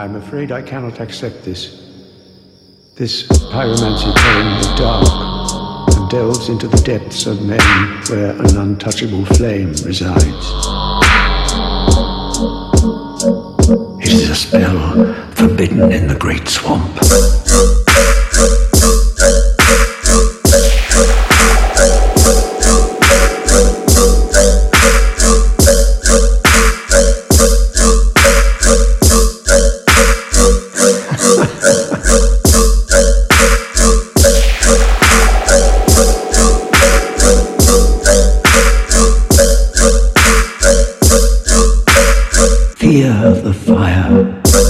I'm afraid I cannot accept this. This pyromancy in the dark and delves into the depths of men where an untouchable flame resides. It is a spell forbidden in the great swamp. fear of the fire.